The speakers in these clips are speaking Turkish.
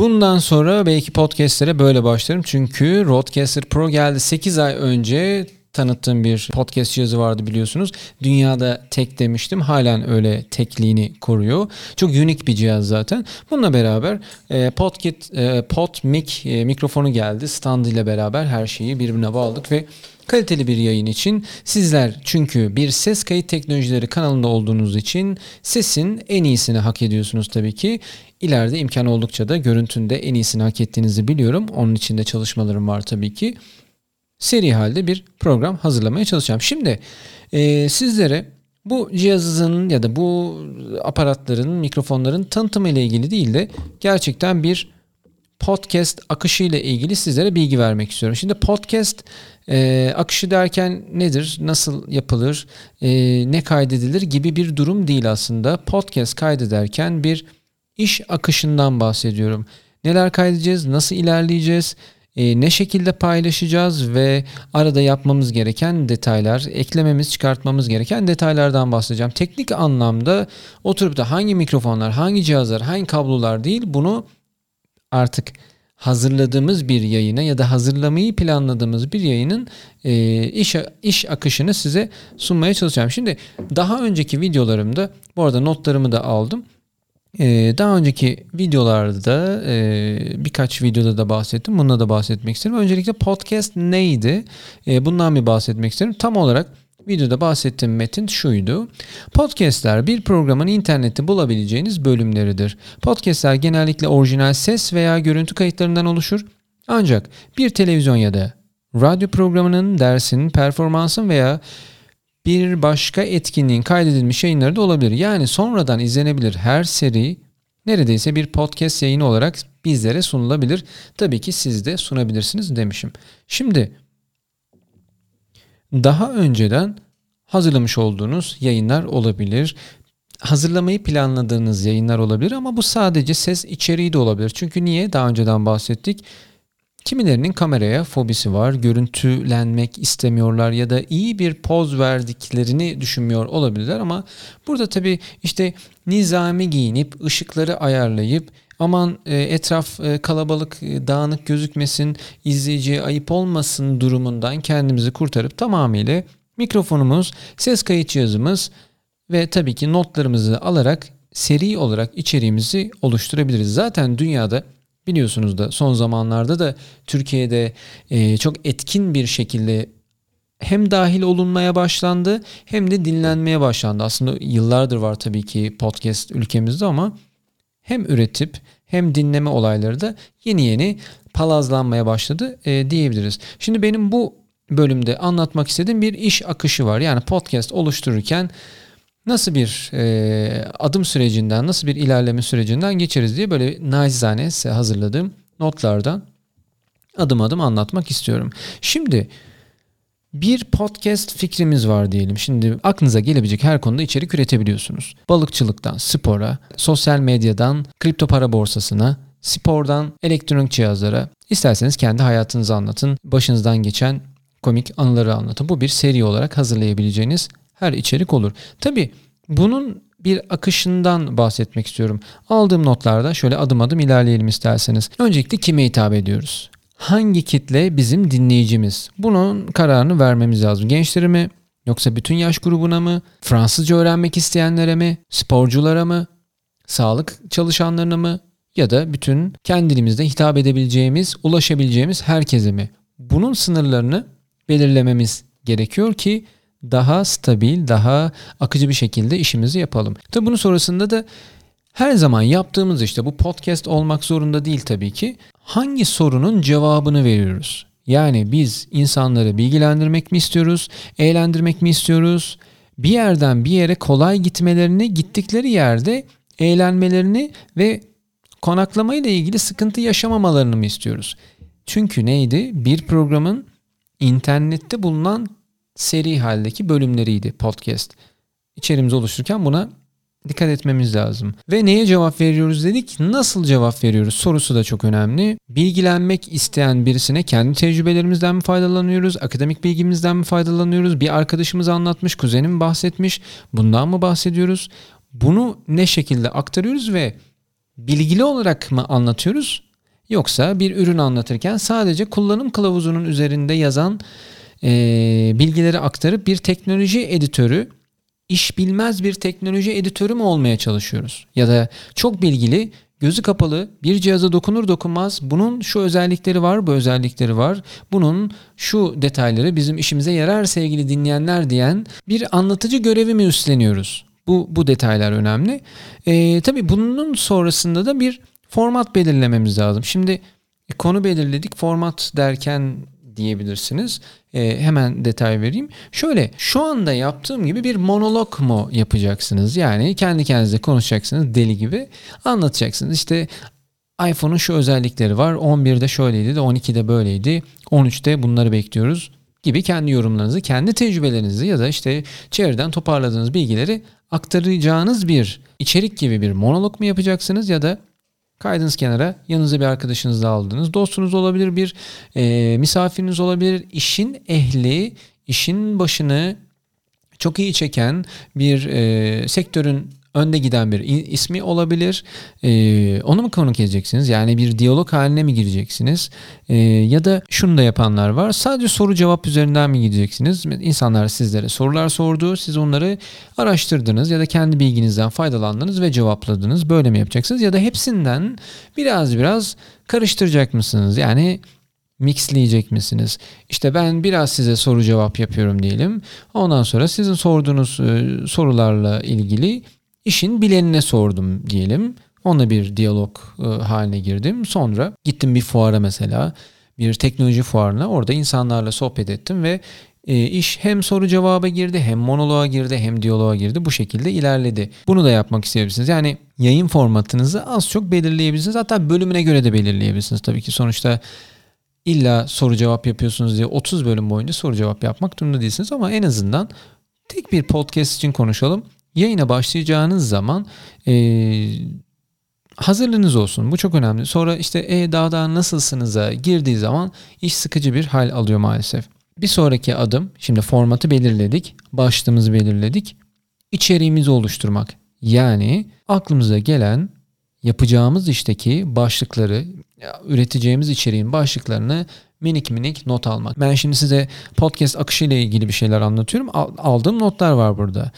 Bundan sonra belki podcastlere böyle başlarım. Çünkü Rodecaster Pro geldi 8 ay önce tanıttığım bir podcast cihazı vardı biliyorsunuz. Dünyada tek demiştim. Halen öyle tekliğini koruyor. Çok unik bir cihaz zaten. Bununla beraber e, Podkit, e, PodMic e, mikrofonu geldi. Stand ile beraber her şeyi birbirine bağladık ve kaliteli bir yayın için sizler çünkü bir ses kayıt teknolojileri kanalında olduğunuz için sesin en iyisini hak ediyorsunuz tabii ki. İleride imkan oldukça da görüntünde en iyisini hak ettiğinizi biliyorum. Onun için de çalışmalarım var tabii ki seri halde bir program hazırlamaya çalışacağım. Şimdi e, sizlere bu cihazın ya da bu aparatların, mikrofonların tanıtımı ile ilgili değil de gerçekten bir podcast akışı ile ilgili sizlere bilgi vermek istiyorum. Şimdi podcast e, akışı derken nedir, nasıl yapılır, e, ne kaydedilir gibi bir durum değil aslında. Podcast kaydederken bir iş akışından bahsediyorum. Neler kaydedeceğiz, nasıl ilerleyeceğiz, e, ne şekilde paylaşacağız ve arada yapmamız gereken detaylar, eklememiz, çıkartmamız gereken detaylardan bahsedeceğim. Teknik anlamda oturup da hangi mikrofonlar, hangi cihazlar, hangi kablolar değil bunu artık hazırladığımız bir yayına ya da hazırlamayı planladığımız bir yayının e, iş iş akışını size sunmaya çalışacağım. Şimdi daha önceki videolarımda bu arada notlarımı da aldım. Ee, daha önceki videolarda e, birkaç videoda da bahsettim. Bunda da bahsetmek isterim. Öncelikle podcast neydi? E, bundan bir bahsetmek isterim. Tam olarak videoda bahsettiğim metin şuydu. Podcastler bir programın internette bulabileceğiniz bölümleridir. Podcastler genellikle orijinal ses veya görüntü kayıtlarından oluşur. Ancak bir televizyon ya da radyo programının, dersinin, performansın veya bir başka etkinliğin kaydedilmiş yayınları da olabilir. Yani sonradan izlenebilir her seri neredeyse bir podcast yayını olarak bizlere sunulabilir. Tabii ki siz de sunabilirsiniz demişim. Şimdi daha önceden hazırlamış olduğunuz yayınlar olabilir. Hazırlamayı planladığınız yayınlar olabilir ama bu sadece ses içeriği de olabilir. Çünkü niye? Daha önceden bahsettik. Kimilerinin kameraya fobisi var, görüntülenmek istemiyorlar ya da iyi bir poz verdiklerini düşünmüyor olabilirler ama burada tabii işte nizami giyinip ışıkları ayarlayıp aman e, etraf e, kalabalık e, dağınık gözükmesin, izleyiciye ayıp olmasın durumundan kendimizi kurtarıp tamamıyla mikrofonumuz, ses kayıt cihazımız ve tabii ki notlarımızı alarak seri olarak içeriğimizi oluşturabiliriz. Zaten dünyada Biliyorsunuz da son zamanlarda da Türkiye'de e, çok etkin bir şekilde hem dahil olunmaya başlandı hem de dinlenmeye başlandı. Aslında yıllardır var tabii ki podcast ülkemizde ama hem üretip hem dinleme olayları da yeni yeni palazlanmaya başladı e, diyebiliriz. Şimdi benim bu bölümde anlatmak istediğim bir iş akışı var. Yani podcast oluştururken nasıl bir e, adım sürecinden, nasıl bir ilerleme sürecinden geçeriz diye böyle nacizane size hazırladığım notlardan adım adım anlatmak istiyorum. Şimdi bir podcast fikrimiz var diyelim. Şimdi aklınıza gelebilecek her konuda içerik üretebiliyorsunuz. Balıkçılıktan spora, sosyal medyadan kripto para borsasına, spordan elektronik cihazlara. İsterseniz kendi hayatınızı anlatın. Başınızdan geçen komik anıları anlatın. Bu bir seri olarak hazırlayabileceğiniz her içerik olur. Tabi bunun bir akışından bahsetmek istiyorum. Aldığım notlarda şöyle adım adım ilerleyelim isterseniz. Öncelikle kime hitap ediyoruz? Hangi kitle bizim dinleyicimiz? Bunun kararını vermemiz lazım. Gençlere mi? Yoksa bütün yaş grubuna mı? Fransızca öğrenmek isteyenlere mi? Sporculara mı? Sağlık çalışanlarına mı? Ya da bütün kendi dilimizde hitap edebileceğimiz, ulaşabileceğimiz herkese mi? Bunun sınırlarını belirlememiz gerekiyor ki daha stabil, daha akıcı bir şekilde işimizi yapalım. Tabi bunun sonrasında da her zaman yaptığımız işte bu podcast olmak zorunda değil tabii ki. Hangi sorunun cevabını veriyoruz? Yani biz insanları bilgilendirmek mi istiyoruz, eğlendirmek mi istiyoruz? Bir yerden bir yere kolay gitmelerini, gittikleri yerde eğlenmelerini ve konaklamayla ilgili sıkıntı yaşamamalarını mı istiyoruz? Çünkü neydi? Bir programın internette bulunan seri haldeki bölümleriydi podcast. İçerimizi oluştururken buna dikkat etmemiz lazım. Ve neye cevap veriyoruz dedik? Nasıl cevap veriyoruz sorusu da çok önemli. Bilgilenmek isteyen birisine kendi tecrübelerimizden mi faydalanıyoruz? Akademik bilgimizden mi faydalanıyoruz? Bir arkadaşımız anlatmış, kuzenim bahsetmiş. Bundan mı bahsediyoruz? Bunu ne şekilde aktarıyoruz ve bilgili olarak mı anlatıyoruz? Yoksa bir ürün anlatırken sadece kullanım kılavuzunun üzerinde yazan e, bilgileri aktarıp bir teknoloji editörü iş bilmez bir teknoloji editörü mü olmaya çalışıyoruz? Ya da çok bilgili gözü kapalı bir cihaza dokunur dokunmaz bunun şu özellikleri var bu özellikleri var bunun şu detayları bizim işimize yarar sevgili dinleyenler diyen bir anlatıcı görevi mi üstleniyoruz? Bu, bu detaylar önemli. Ee, tabii bunun sonrasında da bir format belirlememiz lazım. Şimdi e, konu belirledik format derken diyebilirsiniz. E, hemen detay vereyim. Şöyle şu anda yaptığım gibi bir monolog mu yapacaksınız? Yani kendi kendinize konuşacaksınız deli gibi anlatacaksınız. İşte iPhone'un şu özellikleri var. 11'de şöyleydi de 12'de böyleydi. 13'te bunları bekliyoruz gibi kendi yorumlarınızı, kendi tecrübelerinizi ya da işte çevreden toparladığınız bilgileri aktaracağınız bir içerik gibi bir monolog mu yapacaksınız ya da Kaydınız kenara. Yanınıza bir arkadaşınızı aldınız. Dostunuz olabilir, bir e, misafiriniz olabilir. İşin ehli, işin başını çok iyi çeken bir e, sektörün önde giden bir ismi olabilir. Ee, onu mu konuk edeceksiniz? Yani bir diyalog haline mi gireceksiniz? Ee, ya da şunu da yapanlar var. Sadece soru cevap üzerinden mi gideceksiniz? İnsanlar sizlere sorular sordu. Siz onları araştırdınız ya da kendi bilginizden faydalandınız ve cevapladınız. Böyle mi yapacaksınız? Ya da hepsinden biraz biraz karıştıracak mısınız? Yani mixleyecek misiniz? İşte ben biraz size soru cevap yapıyorum diyelim. Ondan sonra sizin sorduğunuz e, sorularla ilgili işin bilenine sordum diyelim. Onunla bir diyalog e, haline girdim. Sonra gittim bir fuara mesela bir teknoloji fuarına orada insanlarla sohbet ettim ve e, iş hem soru cevaba girdi hem monoloğa girdi hem diyaloğa girdi. Bu şekilde ilerledi. Bunu da yapmak isteyebilirsiniz. Yani yayın formatınızı az çok belirleyebilirsiniz. Hatta bölümüne göre de belirleyebilirsiniz. Tabii ki sonuçta illa soru cevap yapıyorsunuz diye 30 bölüm boyunca soru cevap yapmak durumunda değilsiniz ama en azından tek bir podcast için konuşalım yayına başlayacağınız zaman e, hazırlığınız olsun. Bu çok önemli. Sonra işte e daha da nasılsınız'a girdiği zaman iş sıkıcı bir hal alıyor maalesef. Bir sonraki adım şimdi formatı belirledik. Başlığımızı belirledik. İçeriğimizi oluşturmak. Yani aklımıza gelen yapacağımız işteki başlıkları, üreteceğimiz içeriğin başlıklarını minik minik not almak. Ben şimdi size podcast akışı ile ilgili bir şeyler anlatıyorum. Aldığım notlar var burada.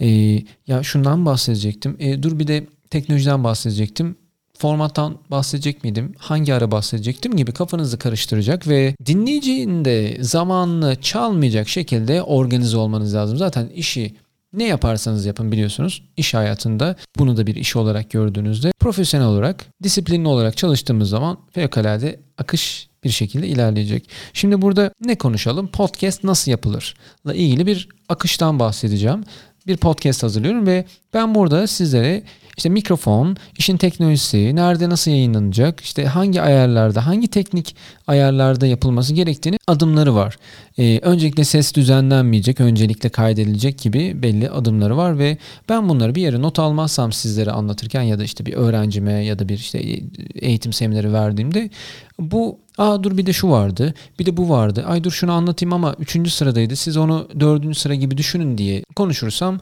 Ee, ya şundan bahsedecektim. Ee, dur bir de teknolojiden bahsedecektim. Formattan bahsedecek miydim? Hangi ara bahsedecektim gibi kafanızı karıştıracak ve dinleyicinin de zamanını çalmayacak şekilde organize olmanız lazım. Zaten işi ne yaparsanız yapın biliyorsunuz iş hayatında bunu da bir iş olarak gördüğünüzde profesyonel olarak disiplinli olarak çalıştığımız zaman fevkalade akış bir şekilde ilerleyecek. Şimdi burada ne konuşalım? Podcast nasıl yapılır? ile ilgili bir akıştan bahsedeceğim bir podcast hazırlıyorum ve ben burada sizlere işte mikrofon, işin teknolojisi, nerede nasıl yayınlanacak, işte hangi ayarlarda, hangi teknik ayarlarda yapılması gerektiğini adımları var. Ee, öncelikle ses düzenlenmeyecek, öncelikle kaydedilecek gibi belli adımları var ve ben bunları bir yere not almazsam sizlere anlatırken ya da işte bir öğrencime ya da bir işte eğitim semineri verdiğimde bu aa dur bir de şu vardı bir de bu vardı ay dur şunu anlatayım ama üçüncü sıradaydı siz onu dördüncü sıra gibi düşünün diye konuşursam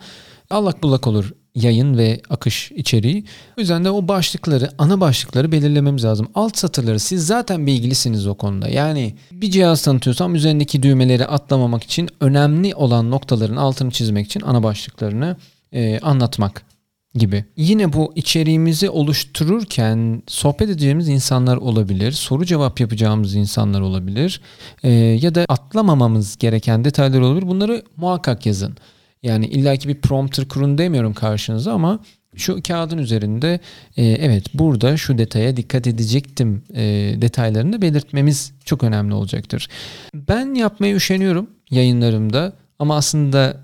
allak bullak olur yayın ve akış içeriği. O yüzden de o başlıkları, ana başlıkları belirlememiz lazım. Alt satırları siz zaten bilgilisiniz o konuda. Yani bir cihaz tanıtıyorsam üzerindeki düğmeleri atlamamak için önemli olan noktaların altını çizmek için ana başlıklarını e, anlatmak gibi. Yine bu içeriğimizi oluştururken sohbet edeceğimiz insanlar olabilir, soru cevap yapacağımız insanlar olabilir e, ya da atlamamamız gereken detaylar olabilir. Bunları muhakkak yazın. Yani illaki bir prompter kurun demiyorum karşınıza ama şu kağıdın üzerinde e, evet burada şu detaya dikkat edecektim e, detaylarını belirtmemiz çok önemli olacaktır. Ben yapmaya üşeniyorum yayınlarımda ama aslında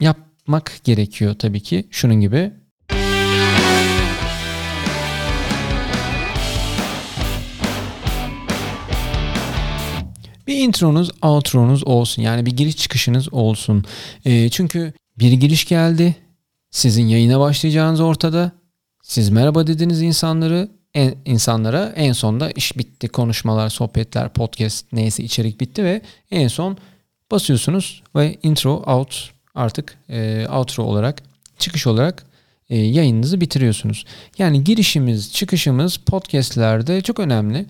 yapmak gerekiyor tabii ki şunun gibi. Bir intronuz, outronuz olsun. Yani bir giriş çıkışınız olsun. E, çünkü bir giriş geldi. Sizin yayına başlayacağınız ortada. Siz merhaba dediniz insanları, en, insanlara. En sonda iş bitti. Konuşmalar, sohbetler, podcast neyse içerik bitti ve en son basıyorsunuz ve intro, out artık e, outro olarak, çıkış olarak e, yayınınızı bitiriyorsunuz. Yani girişimiz, çıkışımız podcastlerde çok önemli.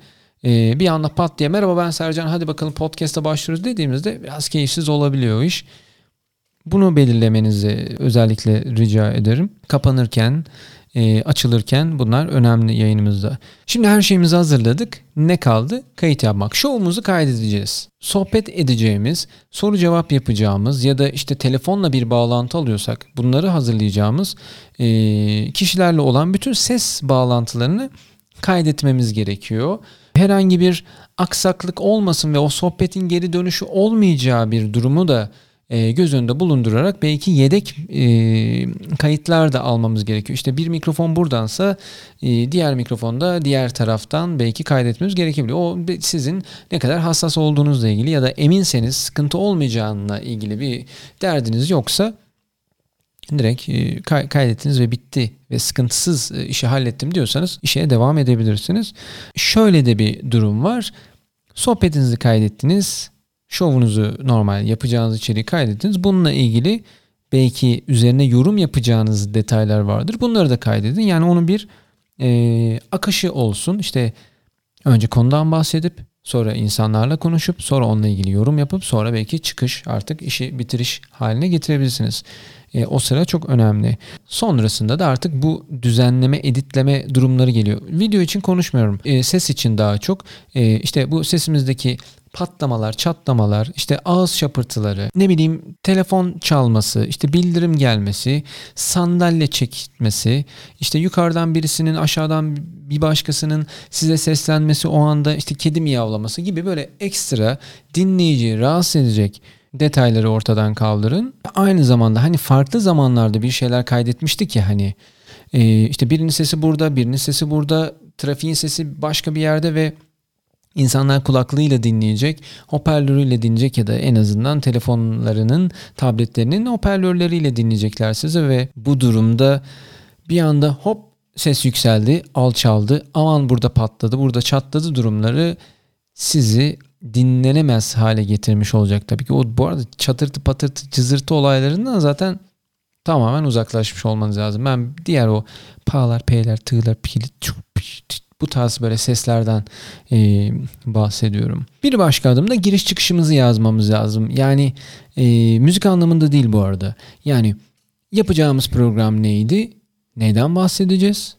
E, bir anda pat diye merhaba ben Sercan hadi bakalım podcast'a başlıyoruz dediğimizde biraz keyifsiz olabiliyor iş. Bunu belirlemenizi özellikle rica ederim. Kapanırken, e, açılırken bunlar önemli yayınımızda. Şimdi her şeyimizi hazırladık. Ne kaldı? Kayıt yapmak. Şovumuzu kaydedeceğiz. Sohbet edeceğimiz, soru cevap yapacağımız ya da işte telefonla bir bağlantı alıyorsak bunları hazırlayacağımız e, kişilerle olan bütün ses bağlantılarını kaydetmemiz gerekiyor. Herhangi bir aksaklık olmasın ve o sohbetin geri dönüşü olmayacağı bir durumu da e, göz önünde bulundurarak belki yedek e, kayıtlar da almamız gerekiyor. İşte bir mikrofon buradansa e, diğer mikrofonda diğer taraftan belki kaydetmemiz gerekebiliyor. O sizin ne kadar hassas olduğunuzla ilgili ya da eminseniz sıkıntı olmayacağına ilgili bir derdiniz yoksa direkt e, kaydettiniz ve bitti ve sıkıntısız e, işi hallettim diyorsanız işe devam edebilirsiniz. Şöyle de bir durum var. Sohbetinizi kaydettiniz şovunuzu normal yapacağınız içeriği kaydettiniz. Bununla ilgili belki üzerine yorum yapacağınız detaylar vardır. Bunları da kaydedin. Yani onun bir e, akışı olsun. İşte önce konudan bahsedip sonra insanlarla konuşup sonra onunla ilgili yorum yapıp sonra belki çıkış artık işi bitiriş haline getirebilirsiniz. E, o sıra çok önemli. Sonrasında da artık bu düzenleme, editleme durumları geliyor. Video için konuşmuyorum. E, ses için daha çok. E, işte bu sesimizdeki patlamalar, çatlamalar, işte ağız şapırtıları, ne bileyim telefon çalması, işte bildirim gelmesi, sandalye çekmesi, işte yukarıdan birisinin aşağıdan bir başkasının size seslenmesi o anda işte kedi miyavlaması gibi böyle ekstra dinleyici rahatsız edecek detayları ortadan kaldırın. Aynı zamanda hani farklı zamanlarda bir şeyler kaydetmiştik ya hani işte birinin sesi burada, birinin sesi burada, trafiğin sesi başka bir yerde ve İnsanlar kulaklığıyla dinleyecek, hoparlörüyle dinleyecek ya da en azından telefonlarının, tabletlerinin hoparlörleriyle dinleyecekler sizi ve bu durumda bir anda hop ses yükseldi, alçaldı, aman burada patladı, burada çatladı durumları sizi dinlenemez hale getirmiş olacak tabii ki. O bu arada çatırtı patırtı cızırtı olaylarından zaten tamamen uzaklaşmış olmanız lazım. Ben diğer o pa'lar, p'ler, tığlar, pili, bu tarz böyle seslerden e, bahsediyorum. Bir başka adım da giriş çıkışımızı yazmamız lazım. Yani e, müzik anlamında değil bu arada. Yani yapacağımız program neydi? Neyden bahsedeceğiz?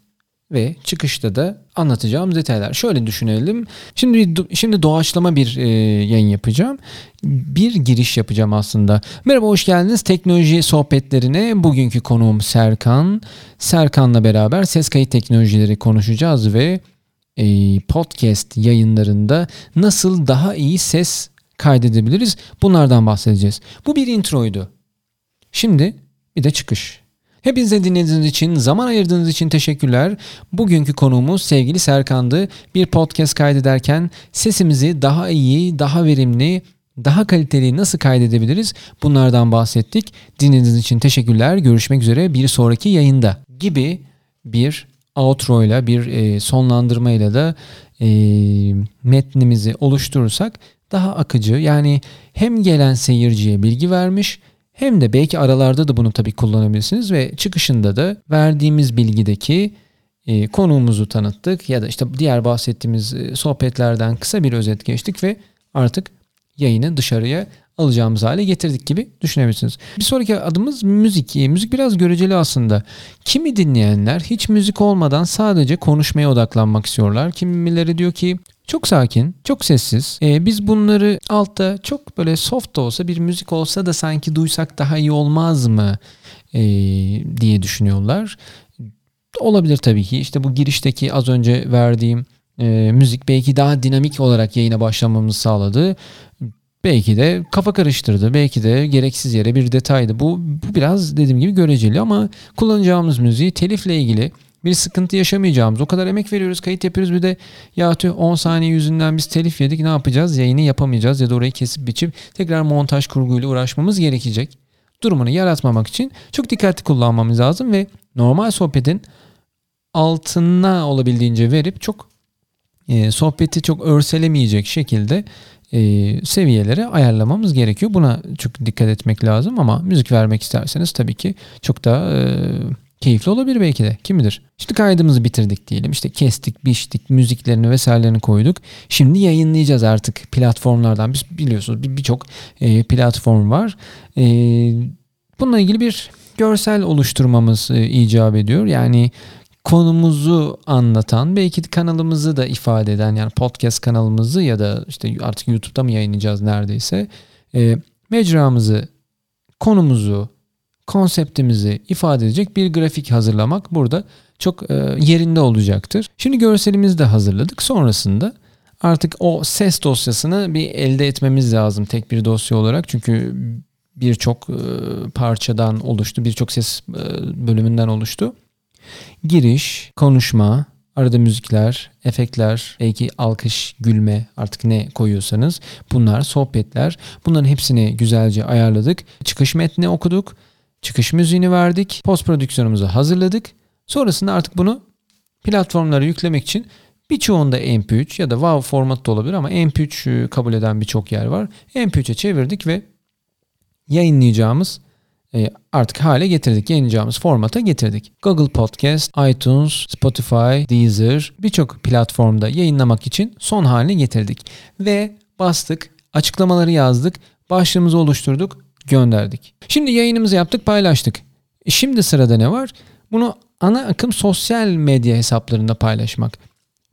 ve çıkışta da anlatacağım detaylar. Şöyle düşünelim. Şimdi şimdi doğaçlama bir e, yayın yapacağım. Bir giriş yapacağım aslında. Merhaba hoş geldiniz teknoloji sohbetlerine. Bugünkü konuğum Serkan. Serkan'la beraber ses kayıt teknolojileri konuşacağız ve e, podcast yayınlarında nasıl daha iyi ses kaydedebiliriz? Bunlardan bahsedeceğiz. Bu bir introydu. Şimdi bir de çıkış. Hepinize dinlediğiniz için, zaman ayırdığınız için teşekkürler. Bugünkü konuğumuz sevgili Serkan'dı. Bir podcast kaydederken sesimizi daha iyi, daha verimli, daha kaliteli nasıl kaydedebiliriz? Bunlardan bahsettik. Dinlediğiniz için teşekkürler. Görüşmek üzere bir sonraki yayında gibi bir outro ile bir e, sonlandırmayla da e, metnimizi oluşturursak daha akıcı yani hem gelen seyirciye bilgi vermiş hem de belki aralarda da bunu tabii kullanabilirsiniz ve çıkışında da verdiğimiz bilgideki e, konuğumuzu tanıttık ya da işte diğer bahsettiğimiz e, sohbetlerden kısa bir özet geçtik ve artık yayını dışarıya alacağımız hale getirdik gibi düşünebilirsiniz. Bir sonraki adımız müzik. E, müzik biraz göreceli aslında. Kimi dinleyenler hiç müzik olmadan sadece konuşmaya odaklanmak istiyorlar. Kimileri diyor ki çok sakin, çok sessiz. Ee, biz bunları altta çok böyle soft da olsa bir müzik olsa da sanki duysak daha iyi olmaz mı ee, diye düşünüyorlar. Olabilir tabii ki. İşte bu girişteki az önce verdiğim e, müzik belki daha dinamik olarak yayına başlamamızı sağladı. Belki de kafa karıştırdı. Belki de gereksiz yere bir detaydı. Bu, bu biraz dediğim gibi göreceli ama kullanacağımız müziği telifle ilgili bir sıkıntı yaşamayacağımız. O kadar emek veriyoruz, kayıt yapıyoruz. Bir de ya tüh 10 saniye yüzünden biz telif yedik ne yapacağız? Yayını yapamayacağız ya da orayı kesip biçip tekrar montaj kurguyla uğraşmamız gerekecek. Durumunu yaratmamak için çok dikkatli kullanmamız lazım ve normal sohbetin altına olabildiğince verip çok e, sohbeti çok örselemeyecek şekilde e, seviyelere ayarlamamız gerekiyor. Buna çok dikkat etmek lazım ama müzik vermek isterseniz tabii ki çok daha e, keyifli olabilir belki de. Kim bilir. İşte kaydımızı bitirdik diyelim. İşte kestik, biçtik, müziklerini vesairelerini koyduk. Şimdi yayınlayacağız artık platformlardan. Biz biliyorsunuz birçok e, platform var. E, bununla ilgili bir görsel oluşturmamız e, icap ediyor. Yani konumuzu anlatan belki kanalımızı da ifade eden yani podcast kanalımızı ya da işte artık YouTube'da mı yayınlayacağız neredeyse e, mecramızı konumuzu konseptimizi ifade edecek bir grafik hazırlamak burada çok e, yerinde olacaktır. Şimdi görselimizi de hazırladık. Sonrasında artık o ses dosyasını bir elde etmemiz lazım tek bir dosya olarak. Çünkü birçok e, parçadan oluştu, birçok ses e, bölümünden oluştu. Giriş, konuşma, arada müzikler, efektler, belki alkış, gülme artık ne koyuyorsanız bunlar sohbetler. Bunların hepsini güzelce ayarladık. Çıkış metni okuduk. Çıkış müziğini verdik. Post prodüksiyonumuzu hazırladık. Sonrasında artık bunu platformlara yüklemek için birçoğunda MP3 ya da WAV formatı da olabilir ama MP3 e, kabul eden birçok yer var. MP3'e çevirdik ve yayınlayacağımız artık hale getirdik. Yayınlayacağımız formata getirdik. Google Podcast, iTunes, Spotify, Deezer birçok platformda yayınlamak için son haline getirdik. Ve bastık, açıklamaları yazdık, başlığımızı oluşturduk, gönderdik. Şimdi yayınımızı yaptık, paylaştık. E şimdi sırada ne var? Bunu ana akım sosyal medya hesaplarında paylaşmak.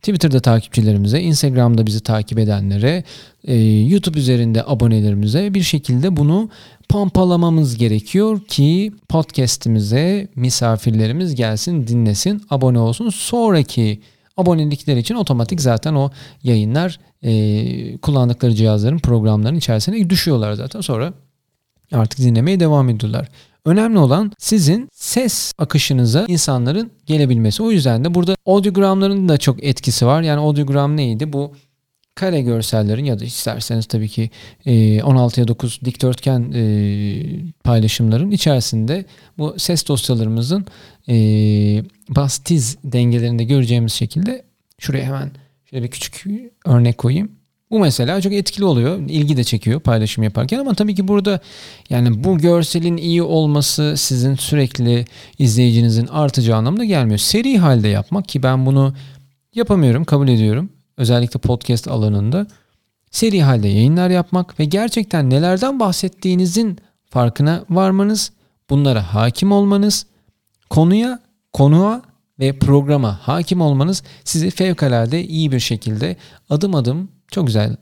Twitter'da takipçilerimize, Instagram'da bizi takip edenlere, e, YouTube üzerinde abonelerimize bir şekilde bunu pompalamamız gerekiyor ki podcast'imize misafirlerimiz gelsin, dinlesin, abone olsun. Sonraki abonelikler için otomatik zaten o yayınlar e, kullandıkları cihazların, programların içerisine düşüyorlar zaten. Sonra artık dinlemeye devam ediyorlar. Önemli olan sizin ses akışınıza insanların gelebilmesi. O yüzden de burada audiogramların da çok etkisi var. Yani audiogram neydi? Bu kare görsellerin ya da isterseniz tabii ki 16'ya 9 dikdörtgen paylaşımların içerisinde bu ses dosyalarımızın bas tiz dengelerinde göreceğimiz şekilde şuraya hemen şöyle bir küçük örnek koyayım. Bu mesela çok etkili oluyor. İlgi de çekiyor paylaşım yaparken ama tabii ki burada yani bu görselin iyi olması sizin sürekli izleyicinizin artacağı anlamda gelmiyor. Seri halde yapmak ki ben bunu yapamıyorum, kabul ediyorum. Özellikle podcast alanında seri halde yayınlar yapmak ve gerçekten nelerden bahsettiğinizin farkına varmanız, bunlara hakim olmanız, konuya, konuğa ve programa hakim olmanız sizi fevkalade iyi bir şekilde adım adım çok güzel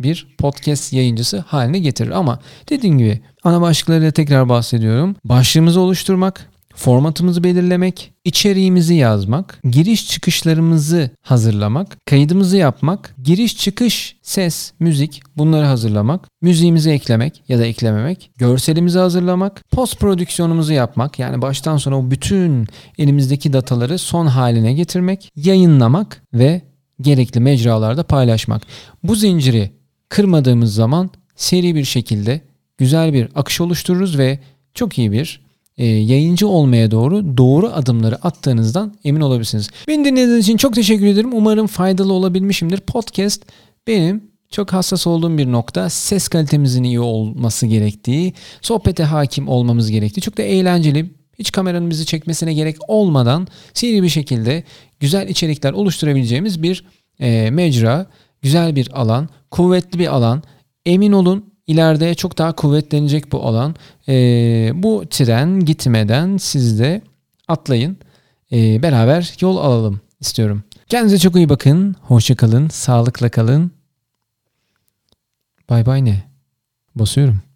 bir podcast yayıncısı haline getirir. Ama dediğim gibi ana başlıklarıyla tekrar bahsediyorum. Başlığımızı oluşturmak, formatımızı belirlemek, içeriğimizi yazmak, giriş çıkışlarımızı hazırlamak, kaydımızı yapmak, giriş çıkış, ses, müzik bunları hazırlamak, müziğimizi eklemek ya da eklememek, görselimizi hazırlamak, post prodüksiyonumuzu yapmak yani baştan sona o bütün elimizdeki dataları son haline getirmek, yayınlamak ve gerekli mecralarda paylaşmak. Bu zinciri kırmadığımız zaman seri bir şekilde güzel bir akış oluştururuz ve çok iyi bir e, yayıncı olmaya doğru doğru adımları attığınızdan emin olabilirsiniz. Beni dinlediğiniz için çok teşekkür ederim. Umarım faydalı olabilmişimdir. Podcast benim çok hassas olduğum bir nokta. Ses kalitemizin iyi olması gerektiği, sohbete hakim olmamız gerektiği. Çok da eğlenceli, hiç kameranın bizi çekmesine gerek olmadan seri bir şekilde güzel içerikler oluşturabileceğimiz bir e, mecra, güzel bir alan, kuvvetli bir alan. Emin olun ileride çok daha kuvvetlenecek bu alan. E, bu tren gitmeden siz de atlayın. E, beraber yol alalım istiyorum. Kendinize çok iyi bakın. Hoşça kalın. Sağlıkla kalın. Bay bay ne? Basıyorum.